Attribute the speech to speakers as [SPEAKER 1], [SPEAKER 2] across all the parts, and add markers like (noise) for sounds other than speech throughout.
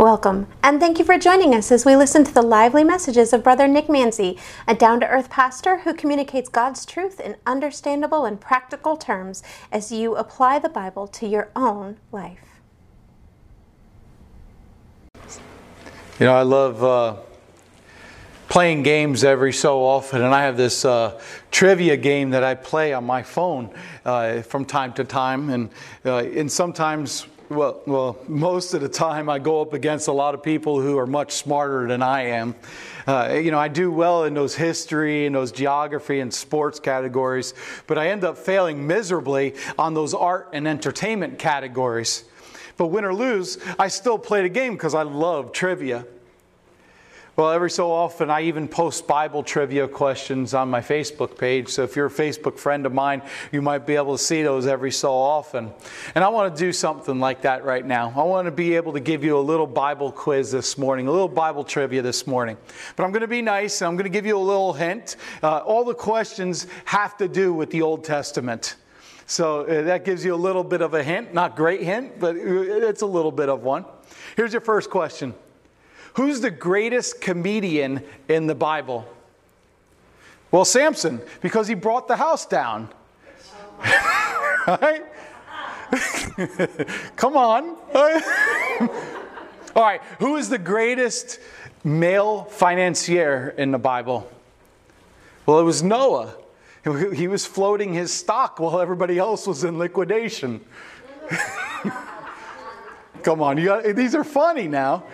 [SPEAKER 1] Welcome, and thank you for joining us as we listen to the lively messages of Brother Nick Manzi, a down to earth pastor who communicates God's truth in understandable and practical terms as you apply the Bible to your own life.
[SPEAKER 2] You know, I love uh, playing games every so often, and I have this uh, trivia game that I play on my phone uh, from time to time, and, uh, and sometimes well, well, most of the time I go up against a lot of people who are much smarter than I am. Uh, you know, I do well in those history and those geography and sports categories, but I end up failing miserably on those art and entertainment categories. But win or lose, I still play the game because I love trivia. Well, every so often, I even post Bible trivia questions on my Facebook page. So if you're a Facebook friend of mine, you might be able to see those every so often. And I want to do something like that right now. I want to be able to give you a little Bible quiz this morning, a little Bible trivia this morning. But I'm going to be nice and I'm going to give you a little hint. Uh, all the questions have to do with the Old Testament. So uh, that gives you a little bit of a hint. Not great hint, but it's a little bit of one. Here's your first question. Who's the greatest comedian in the Bible? Well, Samson, because he brought the house down. (laughs) right? (laughs) Come on. (laughs) All right, who is the greatest male financier in the Bible? Well, it was Noah. He was floating his stock while everybody else was in liquidation. Come on, got, these are funny now.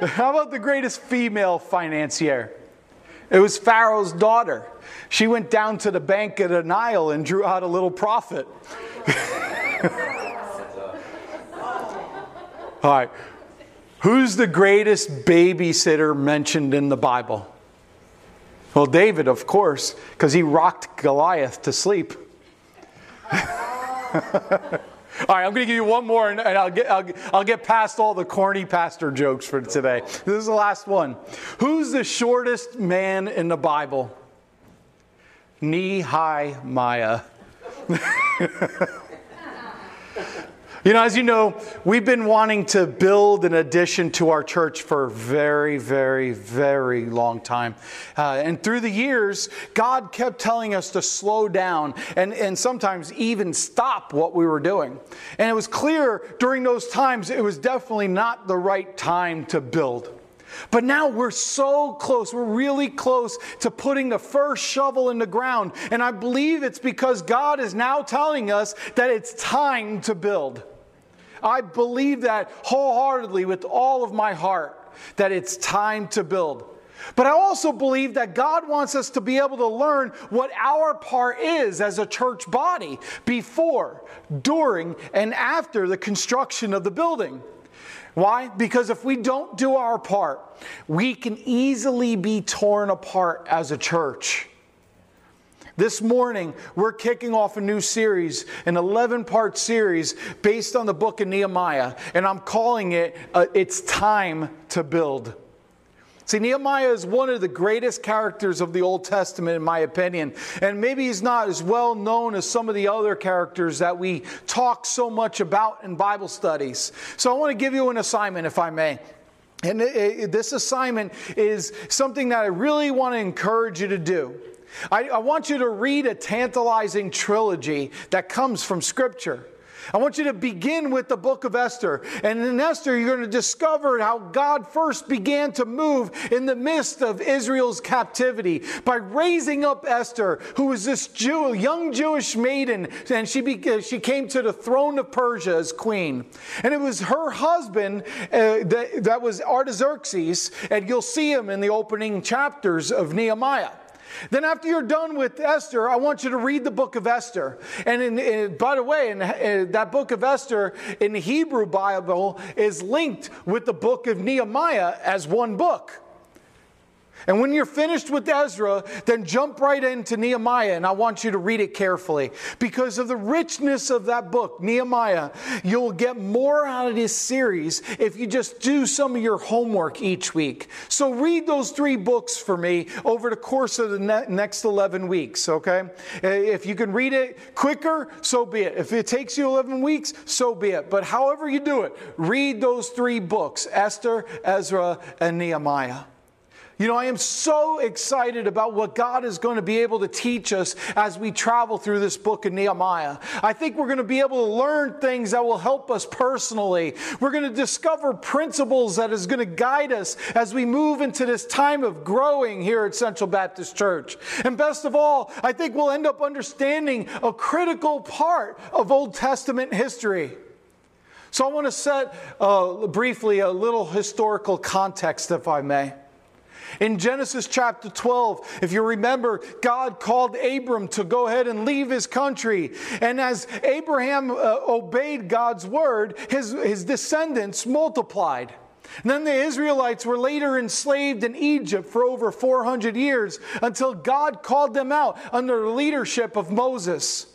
[SPEAKER 2] How about the greatest female financier? It was Pharaoh's daughter. She went down to the bank of the Nile and drew out a little profit. (laughs) All right. Who's the greatest babysitter mentioned in the Bible? Well, David, of course, because he rocked Goliath to sleep. (laughs) All right, I'm going to give you one more, and, I'll get I'll, I'll get past all the corny pastor jokes for today. This is the last one. Who's the shortest man in the Bible? Nehemiah. (laughs) You know, as you know, we've been wanting to build an addition to our church for a very, very, very long time. Uh, and through the years, God kept telling us to slow down and, and sometimes even stop what we were doing. And it was clear during those times it was definitely not the right time to build. But now we're so close. We're really close to putting the first shovel in the ground. And I believe it's because God is now telling us that it's time to build. I believe that wholeheartedly with all of my heart that it's time to build. But I also believe that God wants us to be able to learn what our part is as a church body before, during, and after the construction of the building. Why? Because if we don't do our part, we can easily be torn apart as a church. This morning, we're kicking off a new series, an 11 part series based on the book of Nehemiah, and I'm calling it uh, It's Time to Build. See, Nehemiah is one of the greatest characters of the Old Testament, in my opinion. And maybe he's not as well known as some of the other characters that we talk so much about in Bible studies. So I want to give you an assignment, if I may. And this assignment is something that I really want to encourage you to do. I, I want you to read a tantalizing trilogy that comes from Scripture. I want you to begin with the book of Esther. And in Esther, you're going to discover how God first began to move in the midst of Israel's captivity by raising up Esther, who was this Jew, young Jewish maiden, and she, be, she came to the throne of Persia as queen. And it was her husband uh, that, that was Artaxerxes, and you'll see him in the opening chapters of Nehemiah. Then, after you're done with Esther, I want you to read the book of Ezra. And in, in, by the way, in, in that book of Ezra in the Hebrew Bible is linked with the book of Nehemiah as one book. And when you're finished with Ezra, then jump right into Nehemiah, and I want you to read it carefully. Because of the richness of that book, Nehemiah, you'll get more out of this series if you just do some of your homework each week. So read those three books for me over the course of the ne- next 11 weeks, okay? Uh, if you can read it quicker, so be it. If it takes you 11 weeks, so be it. But however you do it, read those three books Esther, Ezra, and Nehemiah. You know, I am so excited about what God is going to be able to teach us as we travel through this book of Nehemiah. I think we're going to be able to learn things that will help us personally. We're going to discover principles that is going to guide us as we move into this time of growing here at Central Baptist Church. And best of all, I think we'll end up understanding a critical part of Old Testament history. So I want to set uh, briefly a little historical context, if I may. In Genesis chapter 12, if you remember, God called Abram to go ahead and leave his country. And as Abraham uh, obeyed God's word, his, his descendants multiplied. And then the Israelites were later enslaved in Egypt for over 400 years until God called them out under the leadership of Moses.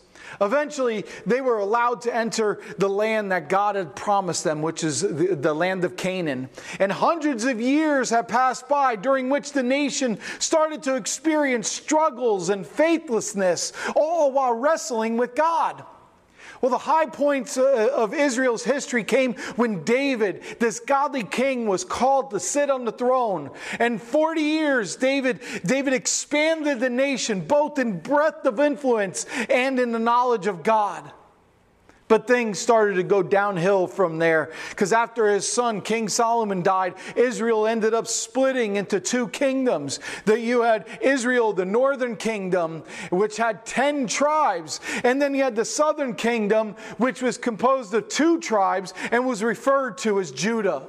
[SPEAKER 2] Eventually, they were allowed to enter the land that God had promised them, which is the, the, land of Canaan. And hundreds of years have passed by during which the nation started to experience struggles and faithlessness, all while wrestling with God. Well, the high points uh, of Israel's history came when David, this godly king, was called to sit on the throne. And 40 years, David, David expanded the nation both in breadth of influence and in the knowledge of God. But things started to go downhill from there because after his son, King Solomon, died, Israel ended up splitting into two kingdoms. That you had Israel, the northern kingdom, which had 10 tribes, and then you had the southern kingdom, which was composed of two tribes and was referred to as Judah.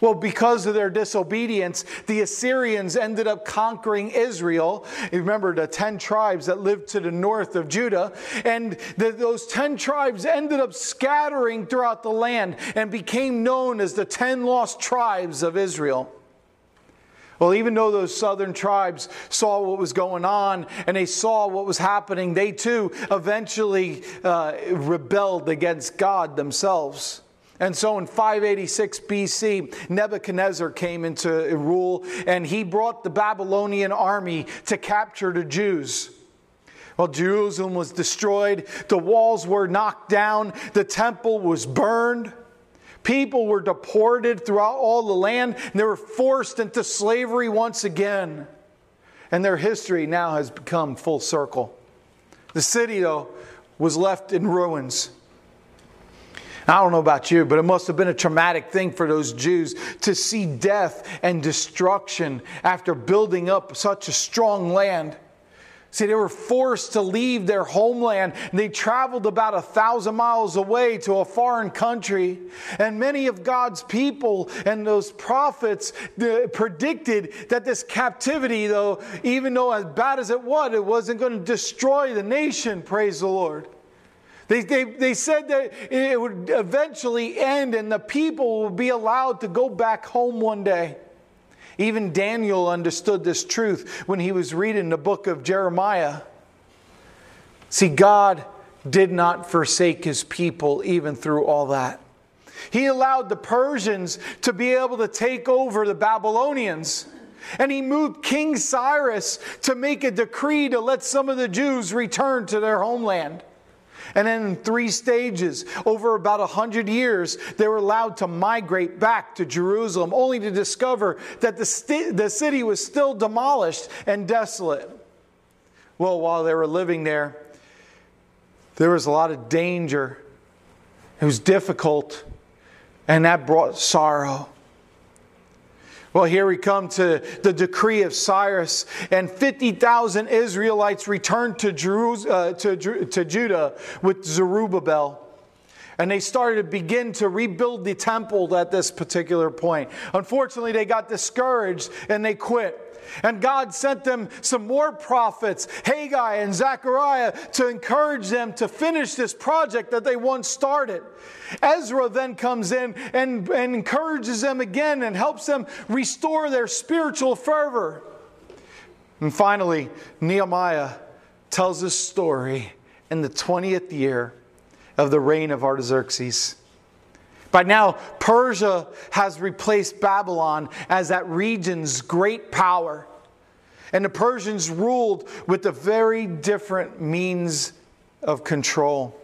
[SPEAKER 2] Well, because of their disobedience, the Assyrians ended up conquering Israel. Remember the 10 tribes that lived to the north of Judah. And the, those 10 tribes ended up scattering throughout the land and became known as the 10 lost tribes of Israel. Well, even though those southern tribes saw what was going on and they saw what was happening, they too eventually uh, rebelled against God themselves. And so in 586 BC, Nebuchadnezzar came into rule and he brought the Babylonian army to capture the Jews. Well, Jerusalem was destroyed, the walls were knocked down, the temple was burned. People were deported throughout all the land, and they were forced into slavery once again. And their history now has become full circle. The city, though, was left in ruins. I don't know about you, but it must have been a traumatic thing for those Jews to see death and destruction after building up such a strong land. See, they were forced to leave their homeland. And they traveled about a thousand miles away to a foreign country. And many of God's people and those prophets uh, predicted that this captivity, though, even though as bad as it was, it wasn't going to destroy the nation, praise the Lord. They, they, they said that it would eventually end and the people would be allowed to go back home one day. Even Daniel understood this truth when he was reading the book of Jeremiah. See, God did not forsake his people even through all that. He allowed the Persians to be able to take over the Babylonians. And he moved King Cyrus to make a decree to let some of the Jews return to their homeland. And then in three stages, over about a hundred years, they were allowed to migrate back to Jerusalem, only to discover that the, the city was still demolished and desolate. Well, while they were living there, there was a lot of danger. It was difficult, and that brought sorrow. Well, here we come to the decree of Cyrus, and 50,000 Israelites returned to, uh, to, to Judah with Zerubbabel. and they started to begin to rebuild the temple at this particular point. Unfortunately, they got discouraged and they quit. And God sent them some more prophets, Haggai and Zechariah, to encourage them to finish this project that they once started. Ezra then comes in and, and encourages them again and helps them restore their spiritual fervor. And finally, Nehemiah tells this story in the 20th year of the reign of Artaxerxes. By now, Persia has replaced Babylon as that region's great power. And the Persians ruled with a very different means of control.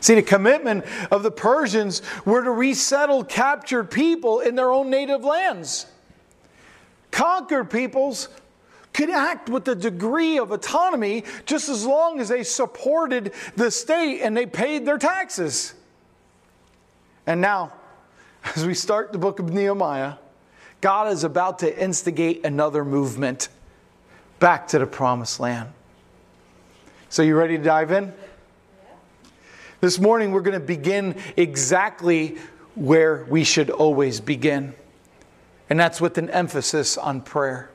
[SPEAKER 2] See, the commitment of the Persians were to resettle captured people in their own native lands. Conquered peoples could act with a degree of autonomy just as long as they supported the state and they paid their taxes. And now, (laughs) as we start the book of Nehemiah, God is about to instigate another movement back to the promised land. So, you ready to dive in? This morning, we're going to begin exactly where we should always begin, and that's with an emphasis on prayer.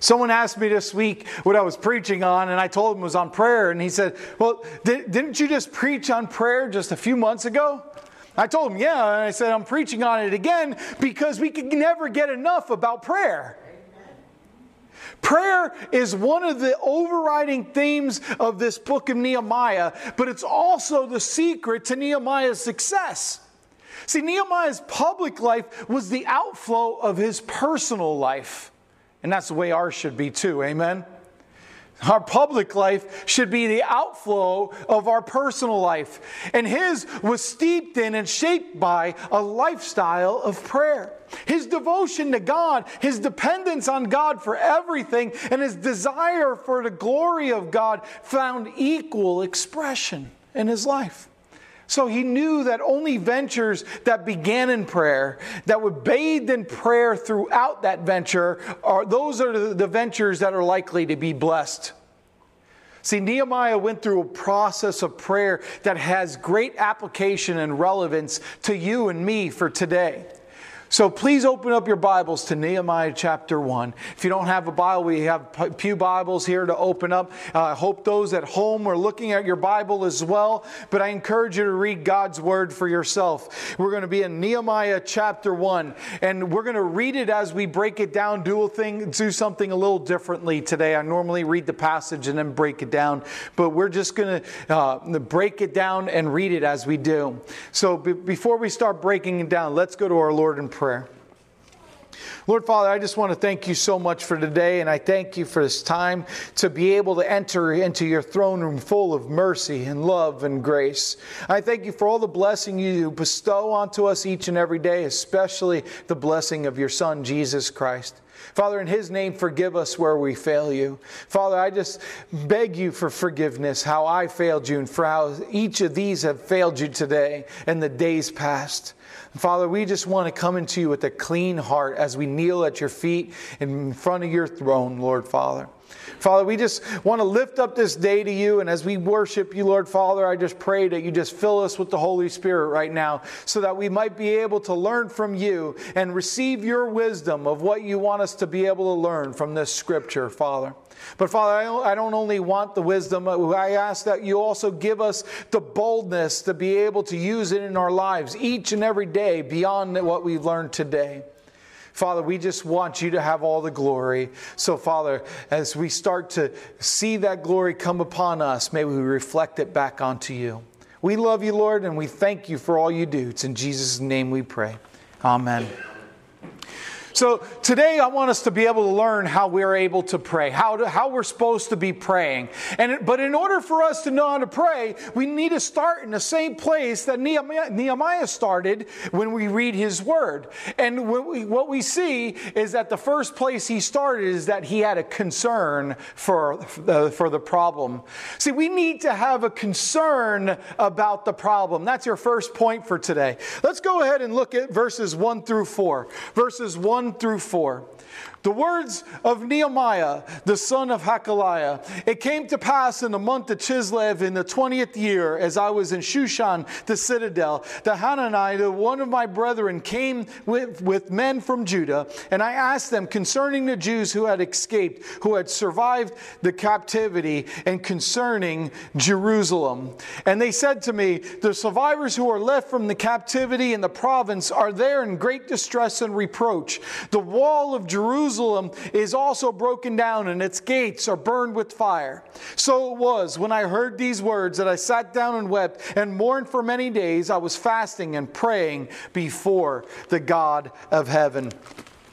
[SPEAKER 2] Someone asked me this week what I was preaching on, and I told him it was on prayer. And he said, Well, didn't you just preach on prayer just a few months ago? I told him, yeah. And I said, I'm preaching on it again because we can never get enough about prayer. Prayer is one of the overriding themes of this book of Nehemiah, but it's also the secret to Nehemiah's success. See, Nehemiah's public life was the outflow of his personal life. And that's the way ours should be too. Amen. Our public life should be the outflow of our personal life. And his was steeped in and shaped by a lifestyle of prayer. His devotion to God, his dependence on God for everything, and his desire for the glory of God found equal expression in his life. So he knew that only ventures that began in prayer, that were bathed in prayer throughout that venture, are those are the, ventures that are likely to be blessed. See, Nehemiah went through a process of prayer that has great application and relevance to you and me for today. So please open up your Bibles to Nehemiah chapter 1. If you don't have a Bible, we have Pew Bibles here to open up. Uh, I hope those at home are looking at your Bible as well, but I encourage you to read God's Word for yourself. We're going to be in Nehemiah chapter 1, and we're going to read it as we break it down, do, thing, do something a little differently today. I normally read the passage and then break it down, but we're just going to uh, break it down and read it as we do. So before we start breaking it down, let's go to our Lord in prayer prayer. Lord Father, I just want to thank you so much for today, and I thank you for this time to be able to enter into your throne room full of mercy and love and grace. I thank you for all the blessing you bestow onto us each and every day, especially the blessing of your Son, Jesus Christ. Father, in His name, forgive us where we fail you. Father, I just beg you for forgiveness, how I failed you and for how each of these have failed you today and the days past. Father, we just want to come into you with a clean heart as we kneel at your feet in front of your throne, Lord Father. Father, we just want to lift up this day to you. And as we worship you, Lord Father, I just pray that you just fill us with the Holy Spirit right now so that we might be able to learn from you and receive your wisdom of what you want us to be able to learn from this scripture, Father. But Father, I don't only want the wisdom, I ask that you also give us the boldness to be able to use it in our lives each and every day beyond what we've learned today. Father, we just want you to have all the glory. So, Father, as we start to see that glory come upon us, may we reflect it back onto you. We love you, Lord, and we thank you for all you do. It's in Jesus' name we pray. Amen. So today I want us to be able to learn how we're able to pray, how, to, how we're supposed to be praying. And, but in order for us to know how to pray, we need to start in the same place that Nehemiah, Nehemiah started when we read his word. And what we, what we see is that the first place he started is that he had a concern for, uh, for the problem. See, we need to have a concern about the problem. That's your first point for today. Let's go ahead and look at verses 1 through 4. Verses 1 1 through 4. The words of Nehemiah, the son of Hachaliah. It came to pass in the month of Chislev in the 20th year, as I was in Shushan, the citadel, that Hananiah, one of my brethren, came with, with men from Judah, and I asked them concerning the Jews who had escaped, who had survived the captivity, and concerning Jerusalem. And they said to me, The survivors who are left from the captivity in the province are there in great distress and reproach. The wall of Jerusalem Jerusalem is also broken down and its gates are burned with fire. So it was when I heard these words that I sat down and wept and mourned for many days. I was fasting and praying before the God of heaven.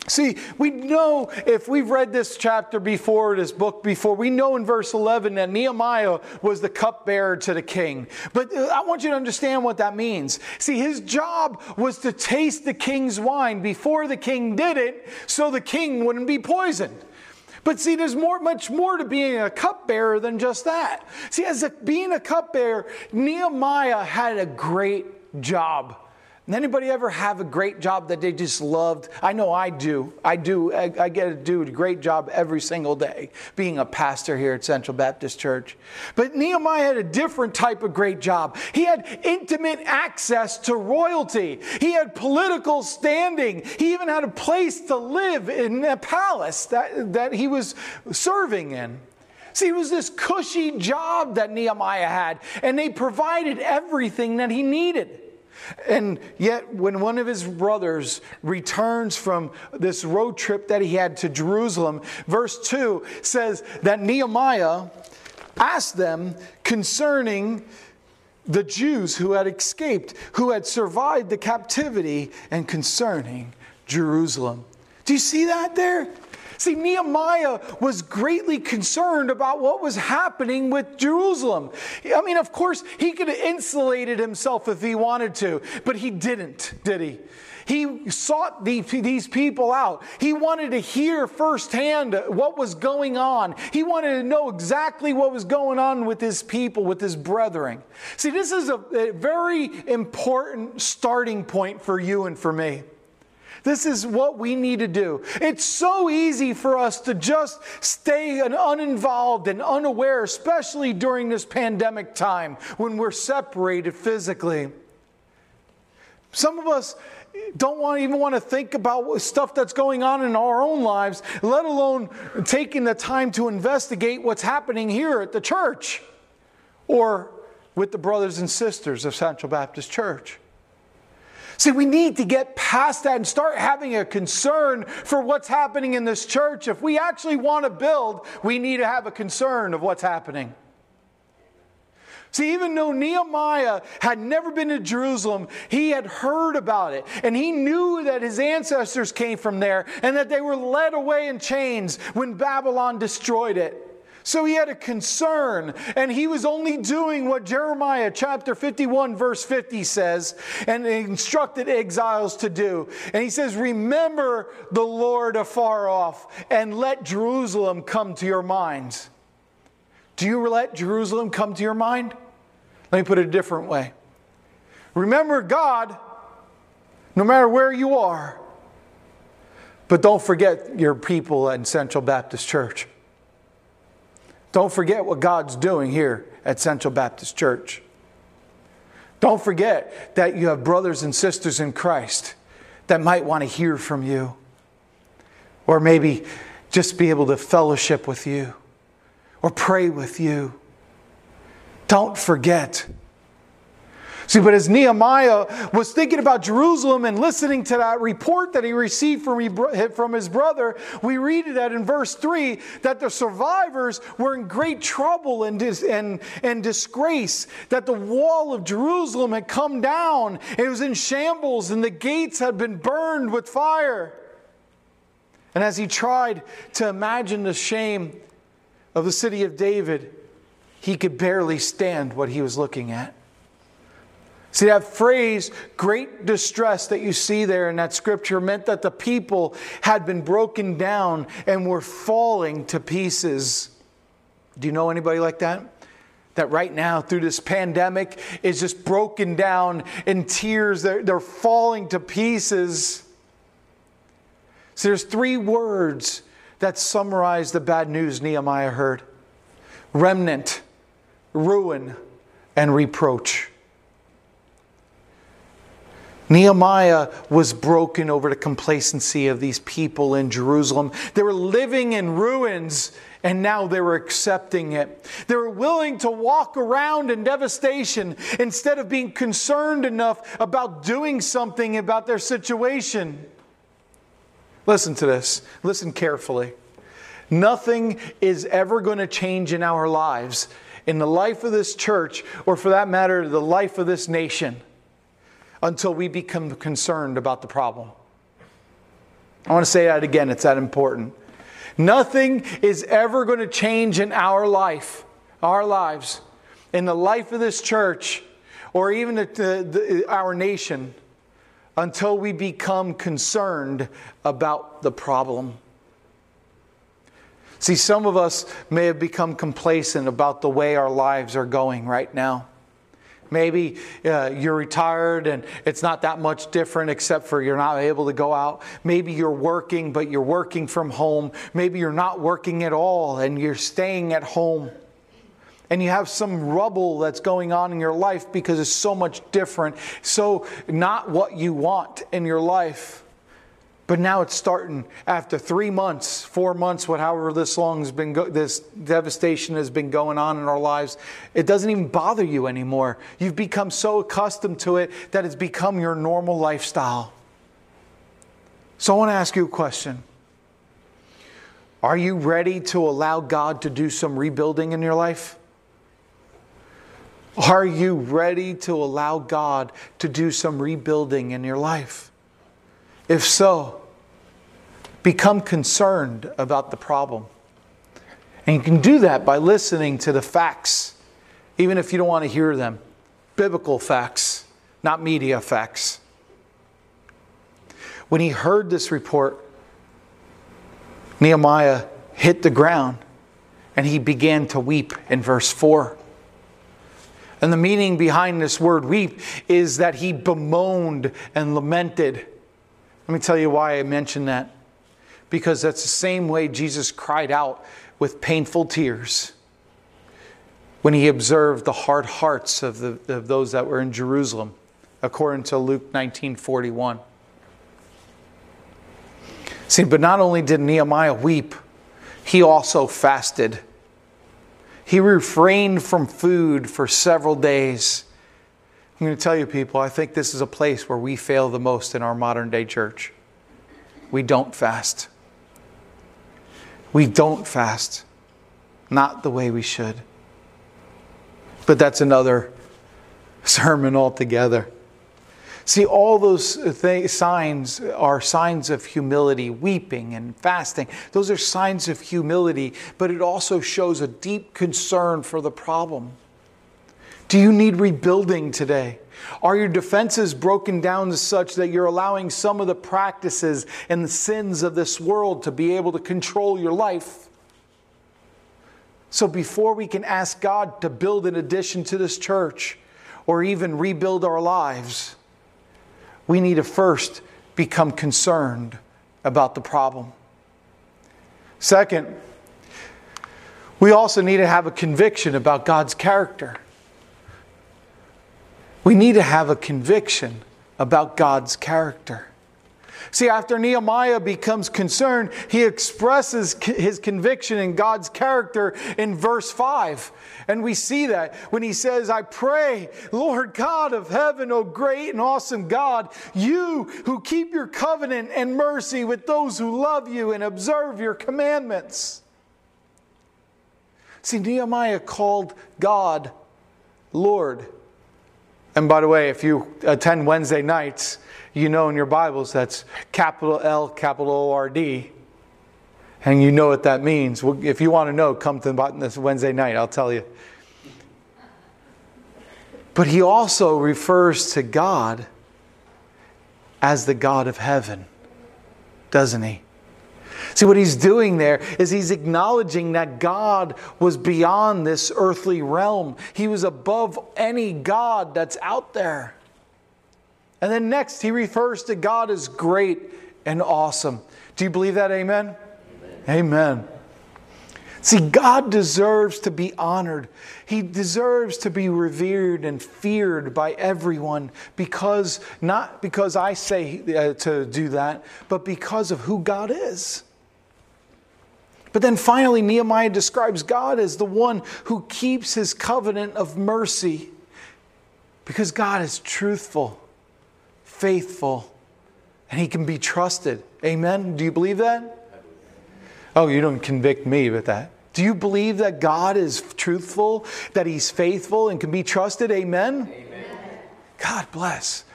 [SPEAKER 2] See, we know if we've read this chapter before, this book before, we know in verse 11 that Nehemiah was the cupbearer to the king. But uh, I want you to understand what that means. See, his job was to taste the king's wine before the king did it so the king wouldn't be poisoned. But see, there's more, much more to being a cupbearer than just that. See, as a, being a cupbearer, Nehemiah had a great job. Anybody ever have a great job that they just loved? I know I do. I do. I, I, get to do a great job every single day being a pastor here at Central Baptist Church. But Nehemiah had a different type of great job. He had intimate access to royalty, he had political standing, he even had a place to live in a palace that, that he was serving in. See, it was this cushy job that Nehemiah had, and they provided everything that he needed. And yet, when one of his brothers returns from this road trip that he had to Jerusalem, verse 2 says that Nehemiah asked them concerning the Jews who had escaped, who had survived the captivity, and concerning Jerusalem. Do you see that there? See, Nehemiah was greatly concerned about what was happening with Jerusalem. I mean, of course, he could have insulated himself if he wanted to, but he didn't, did he? He sought these people out. He wanted to hear firsthand what was going on. He wanted to know exactly what was going on with his people, with his brethren. See, this is a, a very important starting point for you and for me. This is what we need to do. It's so easy for us to just stay uninvolved and unaware, especially during this pandemic time when we're separated physically. Some of us don't want, even want to think about stuff that's going on in our own lives, let alone taking the time to investigate what's happening here at the church or with the brothers and sisters of Central Baptist Church. See, we need to get past that and start having a concern for what's happening in this church. If we actually want to build, we need to have a concern of what's happening. See, even though Nehemiah had never been to Jerusalem, he had heard about it. And he knew that his ancestors came from there and that they were led away in chains when Babylon destroyed it. So he had a concern, and he was only doing what Jeremiah chapter 51, verse 50 says, and instructed exiles to do. And he says, Remember the Lord afar off, and let Jerusalem come to your minds. Do you let Jerusalem come to your mind? Let me put it a different way. Remember God no matter where you are, but don't forget your people in Central Baptist Church. Don't forget what God's doing here at Central Baptist Church. Don't forget that you have brothers and sisters in Christ that might want to hear from you, or maybe just be able to fellowship with you, or pray with you. Don't forget See, but as Nehemiah was thinking about Jerusalem and listening to that report that he received from, his brother, we read that in verse 3 that the survivors were in great trouble and, and, and disgrace, that the wall of Jerusalem had come down, it was in shambles, and the gates had been burned with fire. And as he tried to imagine the shame of the city of David, he could barely stand what he was looking at. See, that phrase, great distress, that you see there in that scripture meant that the people had been broken down and were falling to pieces. Do you know anybody like that? That right now, through this pandemic, is just broken down in tears. They're, they're falling to pieces. So there's three words that summarize the bad news Nehemiah heard remnant, ruin, and reproach. Nehemiah was broken over the complacency of these people in Jerusalem. They were living in ruins and now they were accepting it. They were willing to walk around in devastation instead of being concerned enough about doing something about their situation. Listen to this, listen carefully. Nothing is ever going to change in our lives, in the life of this church, or for that matter, the life of this nation until we become concerned about the problem. I want to say that again, it's that important. Nothing is ever going to change in our life, our lives, in the life of this church, or even the, the, our nation, until we become concerned about the problem. See, some of us may have become complacent about the way our lives are going right now. Maybe uh, you're retired and it's not that much different except for you're not able to go out. Maybe you're working, but you're working from home. Maybe you're not working at all and you're staying at home. And you have some rubble that's going on in your life because it's so much different, so not what you want in your life. But now it's starting after three months, four months, whatever this long has been, go- this devastation has been going on in our lives. It doesn't even bother you anymore. You've become so accustomed to it that it's become your normal lifestyle. So I want to ask you a question. Are you ready to allow God to do some rebuilding in your life? Are you ready to allow God to do some rebuilding in your life? If so, become concerned about the problem. And you can do that by listening to the facts, even if you don't want to hear them. Biblical facts, not media facts. When he heard this report, Nehemiah hit the ground and he began to weep in verse 4. And the meaning behind this word weep is that he bemoaned and lamented. Let me tell you why I mention that because that's the same way Jesus cried out with painful tears when he observed the hard hearts of, the, of those that were in Jerusalem, according to Luke 19:41. See, but not only did Nehemiah weep, he also fasted. He refrained from food for several days. I'm going to tell you, people, I think this is a place where we fail the most in our modern day church. We don't fast. We don't fast, not the way we should. But that's another (laughs) sermon altogether. See, all those th- signs are signs of humility, weeping and fasting. Those are signs of humility, but it also shows a deep concern for the problem. Do you need rebuilding today? Are your defenses broken down such that you're allowing some of the practices and the sins of this world to be able to control your life? So, before we can ask God to build an addition to this church or even rebuild our lives, we need to first become concerned about the problem. Second, we also need to have a conviction about God's character. We need to have a conviction about God's character. See, after Nehemiah becomes concerned, he expresses his conviction in God's character in verse 5. And we see that when he says, I pray, Lord God of heaven, O great and awesome God, you who keep your covenant and mercy with those who love you and observe your commandments. See, Nehemiah called God Lord. And by the way, if you attend Wednesday nights, you know in your Bibles that's capital L, capital O R D. And you know what that means. If you want to know, come to this Wednesday night, I'll tell you. But he also refers to God as the God of heaven, doesn't he? See, what he's doing there is he's acknowledging that God was beyond this earthly realm. He was above any God that's out there. And then next, he refers to God as great and awesome. Do you believe that? Amen? Amen. Amen. See, God deserves to be honored. He deserves to be revered and feared by everyone because, not because I say uh, to do that, but because of who God is. But then finally, Nehemiah describes God as the one who keeps his covenant of mercy because God is truthful, faithful, and he can be trusted. Amen? Do you believe that? Oh, you don't convict me with that. Do you believe that God is truthful, that He's faithful and can be trusted? Amen? Amen. God bless.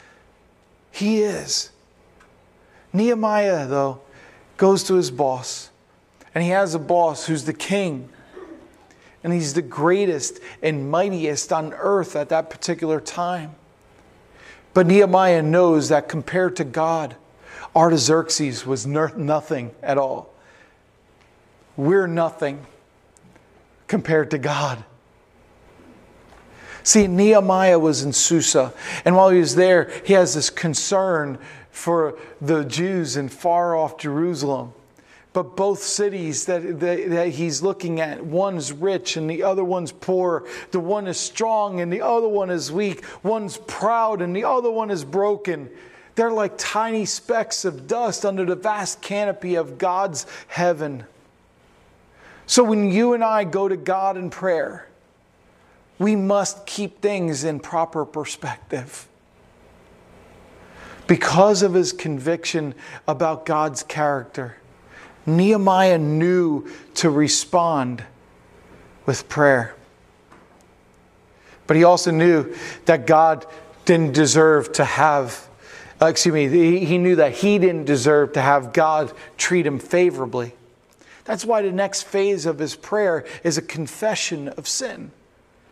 [SPEAKER 2] He is. Nehemiah, though, goes to his boss, and he has a boss who's the king. And he's the greatest and mightiest on earth at that particular time. But Nehemiah knows that compared to God, Artaxerxes was nothing at all. We're nothing compared to God. See, Nehemiah was in Susa, and while he was there, he has this concern for the Jews in far off Jerusalem. But both cities that, that, that, he's looking at, one's rich and the other one's poor. The one is strong and the other one is weak. One's proud and the other one is broken. They're like tiny specks of dust under the vast canopy of God's heaven. So when you and I go to God in prayer, we must keep things in proper perspective. Because of his conviction about God's character, Nehemiah knew to respond with prayer. But he also knew that God didn't deserve to have, uh, excuse me, he knew that he didn't deserve to have God treat him favorably. That's why the next phase of his prayer is a confession of sin.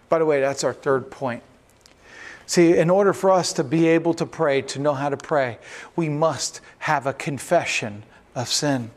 [SPEAKER 2] By the way, that's our third point. See, in order for us to be able to pray, to know how to pray, we must have a confession of sin.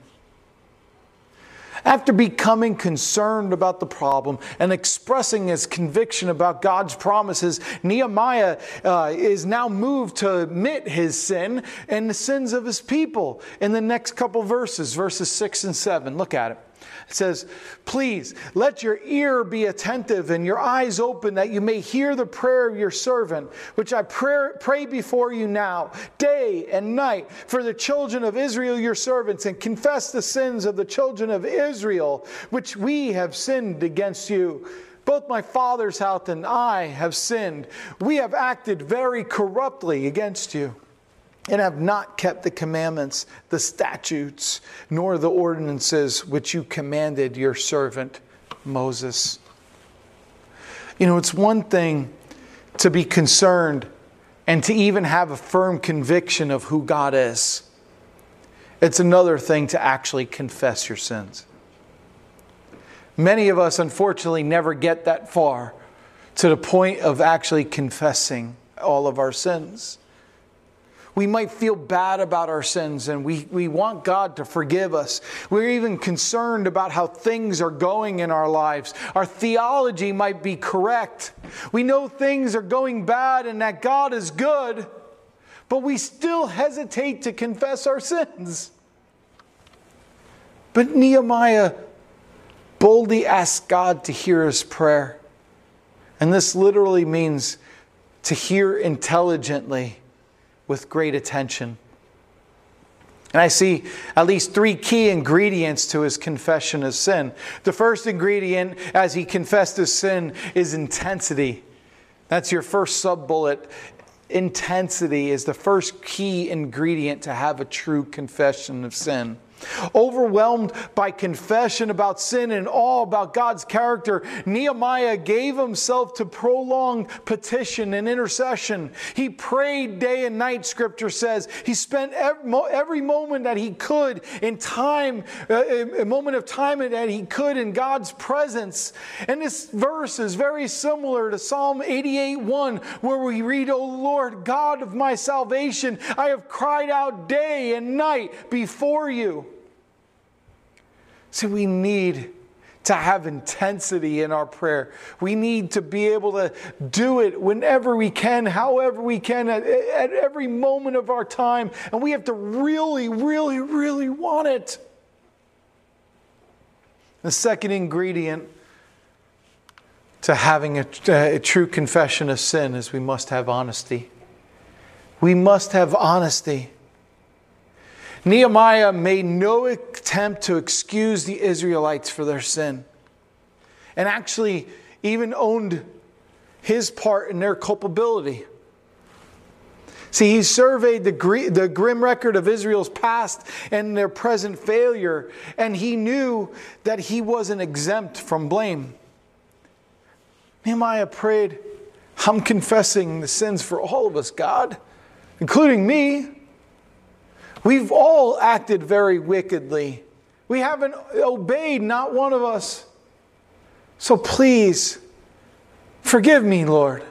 [SPEAKER 2] After becoming concerned about the problem and expressing his conviction about God's promises, Nehemiah uh, is now moved to admit his sin and the sins of his people in the next couple verses, verses 6 and 7. Look at it. It says, Please let your ear be attentive and your eyes open that you may hear the prayer of your servant, which I pray, pray before you now, day and night, for the children of Israel, your servants, and confess the sins of the children of Israel, which we have sinned against you. Both my father's house and I have sinned. We have acted very corruptly against you and have not kept the commandments, the statutes, nor the ordinances which you commanded your servant Moses. You know, it's one thing to be concerned and to even have a firm conviction of who God is. It's another thing to actually confess your sins. Many of us, unfortunately, never get that far to the point of actually confessing all of our sins we might feel bad about our sins and we, we want God to forgive us. We're even concerned about how things are going in our lives. Our theology might be correct. We know things are going bad and that God is good, but we still hesitate to confess our sins. But Nehemiah boldly asked God to hear his prayer. And this literally means to hear intelligently with great attention. And I see at least three key ingredients to his confession of sin. The first ingredient, as he confessed his sin, is intensity. That's your first sub bullet. Intensity is the first key ingredient to have a true confession of sin. Overwhelmed by confession about sin and all about God's character, Nehemiah gave himself to prolonged petition and intercession. He prayed day and night, scripture says. He spent every moment that he could in time, uh, a moment of time that he could in God's presence. And this verse is very similar to Psalm 88 1, where we read, O Lord, God of my salvation, I have cried out day and night before you. So we need to have intensity in our prayer. We need to be able to do it whenever we can, however we can, at, at every moment of our time. And we have to really, really, really want it. The second ingredient to having a, a, true confession of sin is we must have honesty. We must have honesty. Nehemiah made no attempt to excuse the Israelites for their sin and actually even owned his part in their culpability. See, he surveyed the, gr- the grim record of Israel's past and their present failure, and he knew that he wasn't exempt from blame. Nehemiah prayed, I'm confessing the sins for all of us, God, including me. We've all acted very wickedly. We haven't obeyed, not one of us. So please, forgive me, Lord.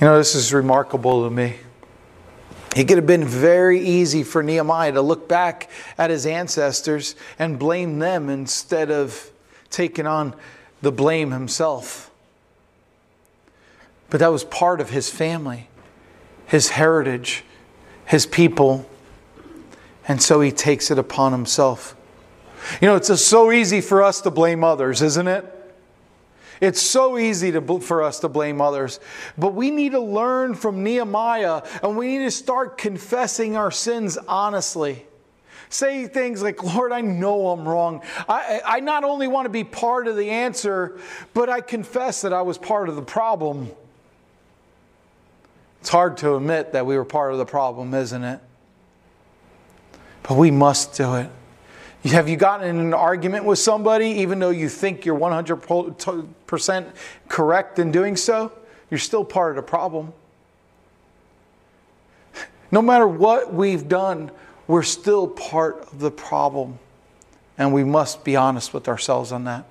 [SPEAKER 2] You know, this is remarkable to me. It could have been very easy for Nehemiah to look back at his ancestors and blame them instead of taking on the blame himself. But that was part of his family his heritage, his people, and so he takes it upon himself. You know, it's so easy for us to blame others, isn't it? It's so easy to, for us to blame others. But we need to learn from Nehemiah and we need to start confessing our sins honestly. Say things like, Lord, I know I'm wrong. I, I not only want to be part of the answer, but I confess that I was part of the problem. It's hard to admit that we were part of the problem, isn't it? But we must do it. Have you gotten in an argument with somebody, even though you think you're 100% correct in doing so? You're still part of the problem. No matter what we've done, we're still part of the problem. And we must be honest with ourselves on that.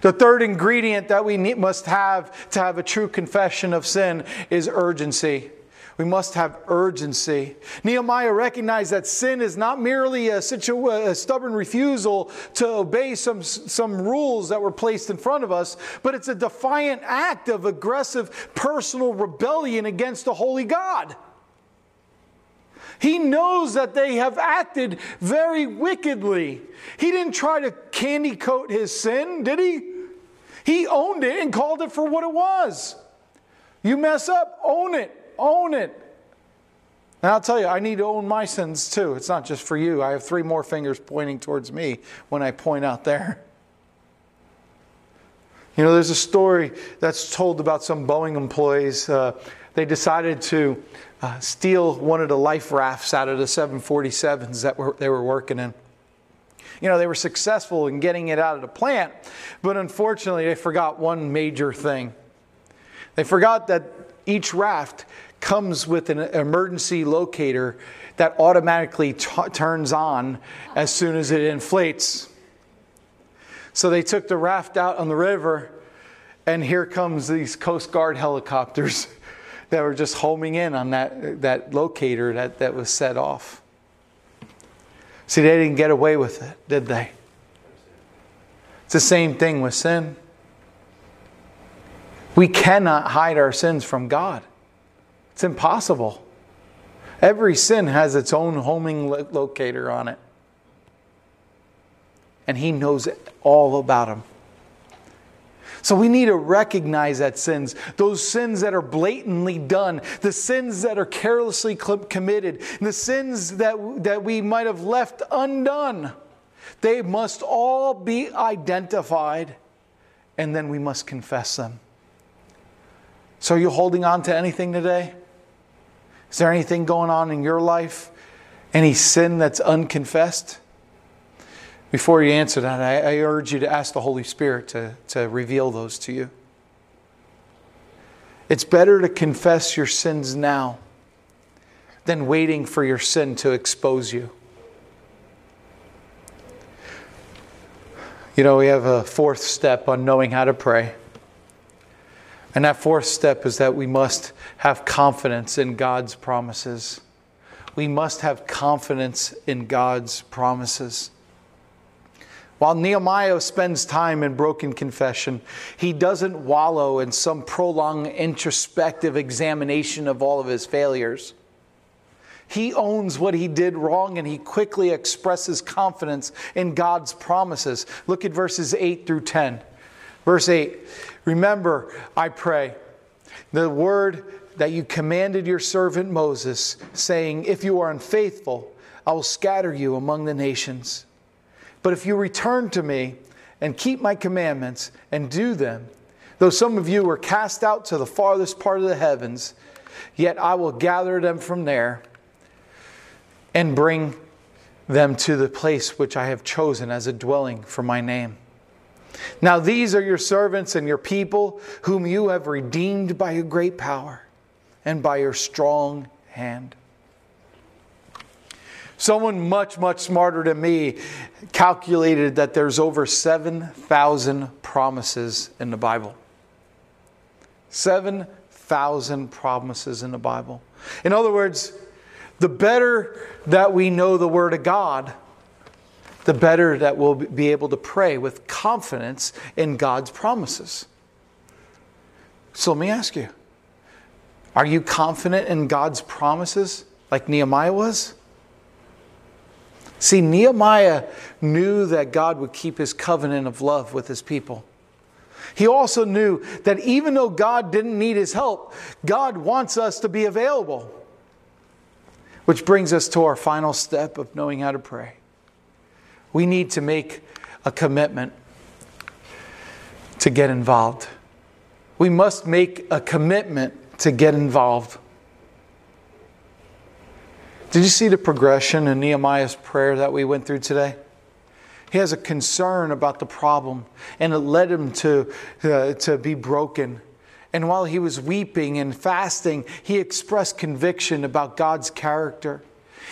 [SPEAKER 2] The third ingredient that we need, must have to have a true confession of sin is urgency. We must have urgency. Nehemiah recognized that sin is not merely a, situ- a stubborn refusal to obey some, some rules that were placed in front of us, but it's a defiant act of aggressive personal rebellion against the holy God. He knows that they have acted very wickedly. He didn't try to candy coat his sin, did he? He owned it and called it for what it was. You mess up, own it. Own it. And I'll tell you, I need to own my sins too. It's not just for you. I have three more fingers pointing towards me when I point out there. You know, there's a story that's told about some Boeing employees. Uh, they decided to uh, steal one of the life rafts out of the 747s that were, they were working in. You know, they were successful in getting it out of the plant, but unfortunately, they forgot one major thing. They forgot that each raft comes with an emergency locator that automatically t- turns on as soon as it inflates. So they took the raft out on the river, and here comes these Coast Guard helicopters (laughs) that were just homing in on that, that locator that, that was set off. See, they didn't get away with it, did they? It's the same thing with sin. We cannot hide our sins from God. It's impossible. Every sin has its own homing locator on it. And He knows all about them. So we need to recognize that sins, those sins that are blatantly done, the sins that are carelessly committed, the sins that, that we might have left undone. They must all be identified, and then we must confess them. So, are you holding on to anything today? Is there anything going on in your life? Any sin that's unconfessed? Before you answer that, I, I, urge you to ask the Holy Spirit to, to reveal those to you. It's better to confess your sins now than waiting for your sin to expose you. You know, we have a fourth step on knowing how to pray. And that fourth step is that we must have confidence in God's promises. We must have confidence in God's promises. While Nehemiah spends time in broken confession, he doesn't wallow in some prolonged introspective examination of all of his failures. He owns what he did wrong and he quickly expresses confidence in God's promises. Look at verses 8 through 10. Verse 8 Remember, I pray, the word that you commanded your servant Moses, saying, If you are unfaithful, I will scatter you among the nations. But if you return to me and keep my commandments and do them, though some of you were cast out to the farthest part of the heavens, yet I will gather them from there and bring them to the place which I have chosen as a dwelling for my name. Now these are your servants and your people, whom you have redeemed by your great power and by your strong hand. Someone much, much smarter than me calculated that there's over 7,000 promises in the Bible. 7,000 promises in the Bible. In other words, the better that we know the Word of God, the better that we'll be able to pray with confidence in God's promises. So let me ask you are you confident in God's promises like Nehemiah was? See, Nehemiah knew that God would keep his covenant of love with his people. He also knew that even though God didn't need his help, God wants us to be available. Which brings us to our final step of knowing how to pray. We need to make a commitment to get involved. We must make a commitment to get involved. Did you see the progression in Nehemiah's prayer that we went through today? He has a concern about the problem, and it led him to, uh, to be broken. And while he was weeping and fasting, he expressed conviction about God's character.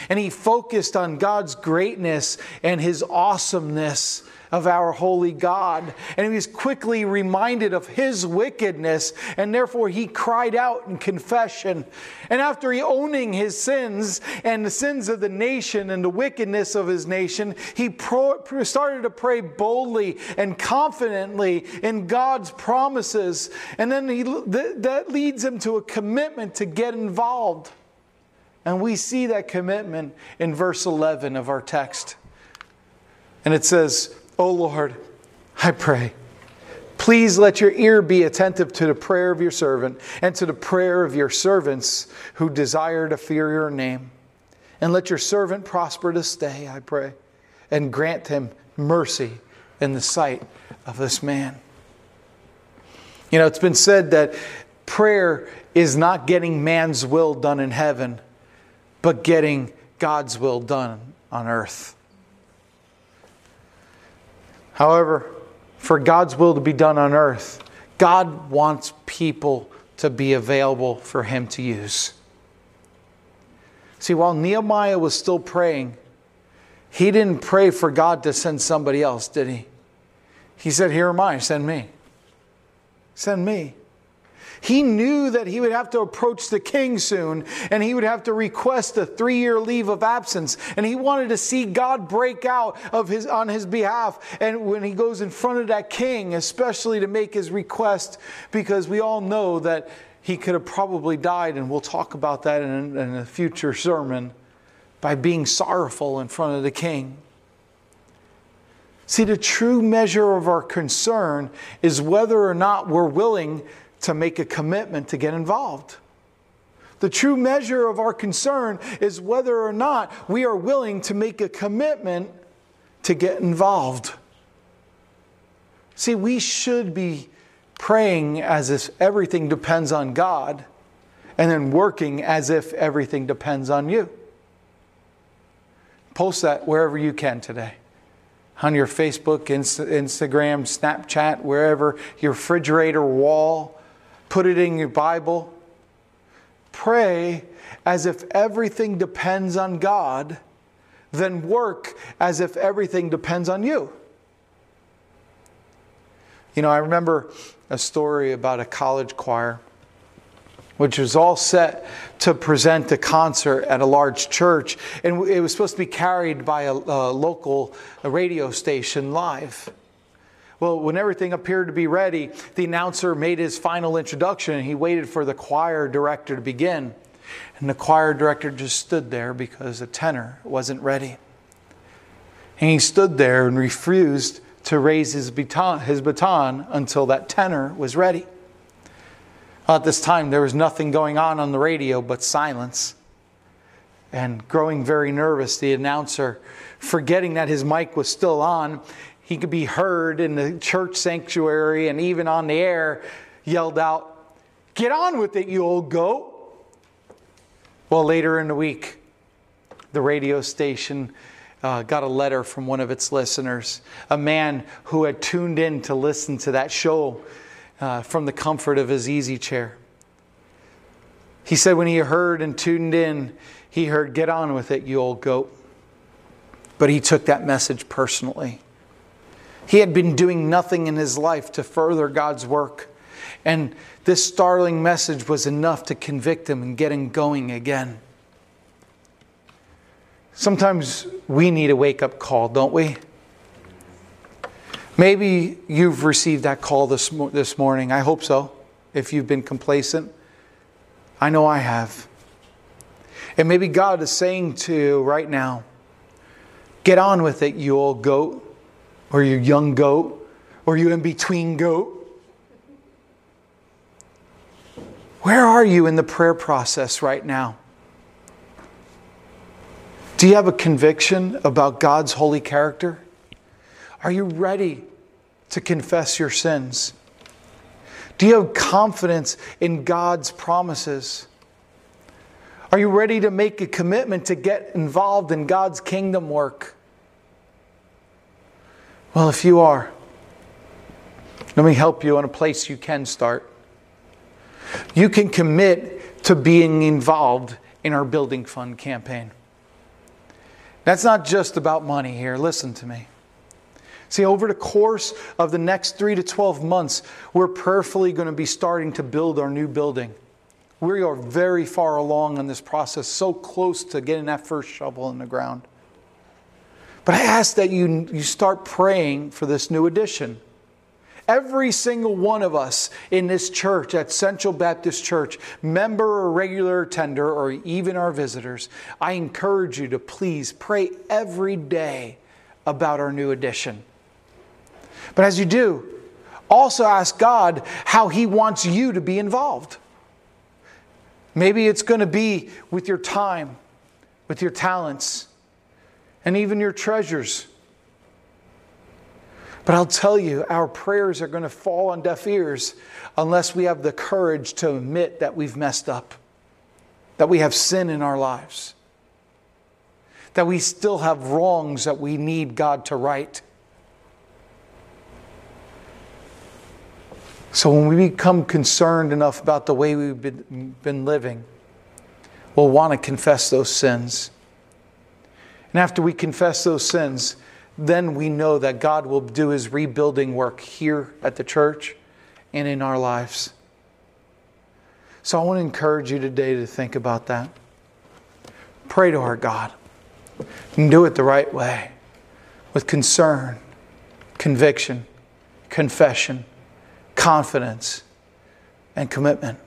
[SPEAKER 2] And he focused on God's greatness and his awesomeness of our holy God. And he was quickly reminded of his wickedness, and therefore he cried out in confession. And after he owning his sins and the sins of the nation and the wickedness of his nation, he pro- started to pray boldly and confidently in God's promises. And then he, th- that leads him to a commitment to get involved. And we see that commitment in verse 11 of our text. And it says, O Lord, I pray, please let your ear be attentive to the prayer of your servant and to the prayer of your servants who desire to fear your name. And let your servant prosper to stay, I pray, and grant him mercy in the sight of this man. You know, it's been said that prayer is not getting man's will done in heaven, but getting God's will done on earth. However, for God's will to be done on earth, God wants people to be available for Him to use. See, while Nehemiah was still praying, he didn't pray for God to send somebody else, did he? He said, Here am I, send me. Send me. He knew that he would have to approach the king soon and he would have to request a three year leave of absence. And he wanted to see God break out of his, on his behalf. And when he goes in front of that king, especially to make his request, because we all know that he could have probably died, and we'll talk about that in, in a future sermon, by being sorrowful in front of the king. See, the true measure of our concern is whether or not we're willing to make a commitment to get involved. The true measure of our concern is whether or not we are willing to make a commitment to get involved. See, we should be praying as if everything depends on God and then working as if everything depends on you. Post that wherever you can today on your Facebook, Instagram, Snapchat, wherever, your refrigerator wall put it in your Bible. Pray as if everything depends on God, then work as if everything depends on you. You know, I remember a story about a college choir. which was all set to present a concert at a large church. And it was supposed to be carried by a, a local radio station live. Well, when everything appeared to be ready, the announcer made his final introduction and he waited for the choir director to begin. And the choir director just stood there because the tenor wasn't ready. And he stood there and refused to raise his baton, his baton until that tenor was ready. At this time, there was nothing going on on the radio but silence. And growing very nervous, the announcer, forgetting that his mic was still on, he could be heard in the church sanctuary and even on the air, yelled out, Get on with it, you old goat. Well, later in the week, the radio station uh, got a letter from one of its listeners, a man who had tuned in to listen to that show uh, from the comfort of his easy chair. He said when he heard and tuned in, he heard, Get on with it, you old goat. But he took that message personally. He had been doing nothing in his life to further God's work. And this startling message was enough to convict him and get him going again. Sometimes we need a wake up call, don't we? Maybe you've received that call this, this morning. I hope so, if you've been complacent. I know I have. And maybe God is saying to you right now, get on with it, you old goat, or you young goat, or you in between goat. Where are you in the prayer process right now? Do you have a conviction about God's holy character? Are you ready to confess your sins? Do you have confidence in God's promises? Are you ready to make a commitment to get involved in God's kingdom work? Well, if you are, let me help you in a place you can start. You can commit to being involved in our Building Fund campaign. That's not just about money here. Listen to me. See, over the course of the next three to 12 months, we're prayerfully going to be starting to build our new building. We are very far along in this process, so close to getting that first shovel in the ground. But I ask that you, you start praying for this new addition. Every single one of us in this church, at Central Baptist Church, member or regular attender, or even our visitors, I encourage you to please pray every day about our new addition. But as you do, also ask God how He wants you to be involved. Maybe it's going to be with your time, with your talents, and even your treasures. But I'll tell you, our prayers are going to fall on deaf ears unless we have the courage to admit that we've messed up, that we have sin in our lives, that we still have wrongs that we need God to right. So when we become concerned enough about the way we've been, been living, we'll want to confess those sins. And after we confess those sins, then we know that God will do his rebuilding work here at the church and in our lives. So I want to encourage you today to think about that. Pray to our God and do it the right way with concern, conviction, confession, confidence, and commitment.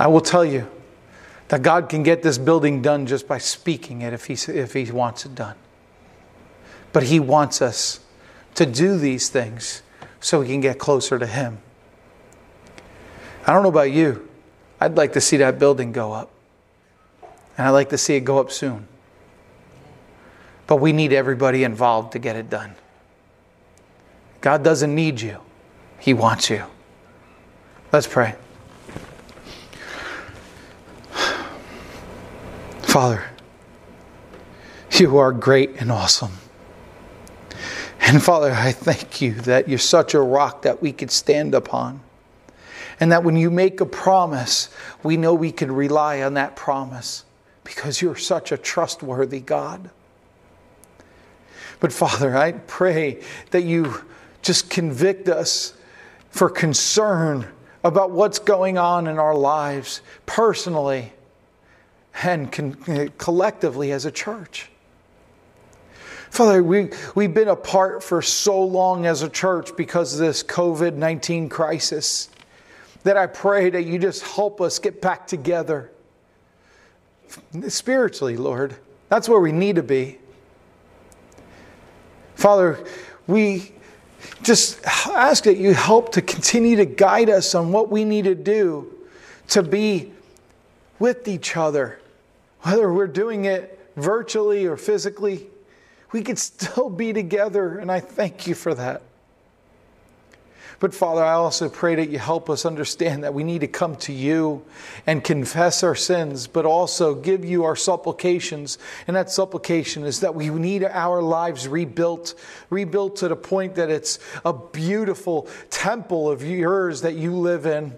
[SPEAKER 2] I will tell you that God can get this building done just by speaking it if He, if he wants it done. But He wants us to do these things so we can get closer to Him. I don't know about you. I'd like to see that building go up. And I'd like to see it go up soon. But we need everybody involved to get it done. God doesn't need you, He wants you. Let's pray. Father, you are great and awesome. And Father, I thank you that you're such a rock that we could stand upon. And that when you make a promise, we know we can rely on that promise because you're such a trustworthy God. But Father, I pray that you just convict us for concern about what's going on in our lives personally and con- uh, collectively as a church. Father, we, we've been apart for so long as a church because of this COVID 19 crisis that I pray that you just help us get back together spiritually, Lord. That's where we need to be. Father, we just ask that you help to continue to guide us on what we need to do to be with each other, whether we're doing it virtually or physically. We could still be together, and I thank you for that. But Father, I also pray that you help us understand that we need to come to you and confess our sins, but also give you our supplications. And that supplication is that we need our lives rebuilt, rebuilt to the point that it's a beautiful temple of yours that you live in.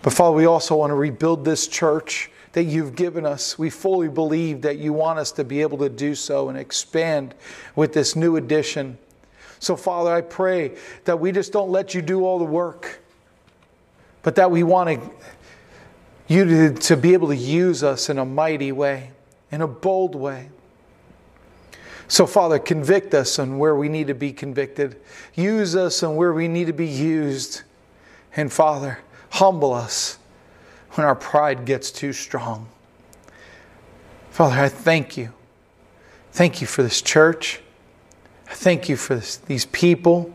[SPEAKER 2] But Father, we also want to rebuild this church that you've given us. We fully believe that you want us to be able to do so and expand with this new addition. So, Father, I pray that we just don't let you do all the work, but that we want you to, to be able to use us in a mighty way, in a bold way. So, Father, convict us on where we need to be convicted. Use us on where we need to be used. And, Father, humble us when our pride gets too strong. Father, I thank you. Thank you for this church. I thank you for this, these people.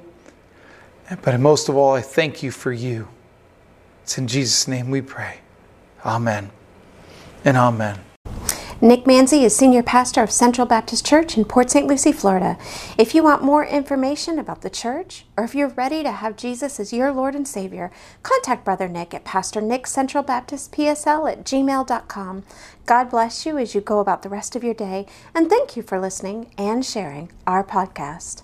[SPEAKER 2] But most of all, I thank you for you. It's in Jesus' name we pray. Amen and amen.
[SPEAKER 1] Nick Manzi is Senior Pastor of Central Baptist Church in Port St. Lucie, Florida. If you want more information about the church, or if you're ready to have Jesus as your Lord and Savior, contact Brother Nick at Pastor Nick Central Baptist PSL at gmail.com. God bless you as you go about the rest of your day, and thank you for listening and sharing our podcast.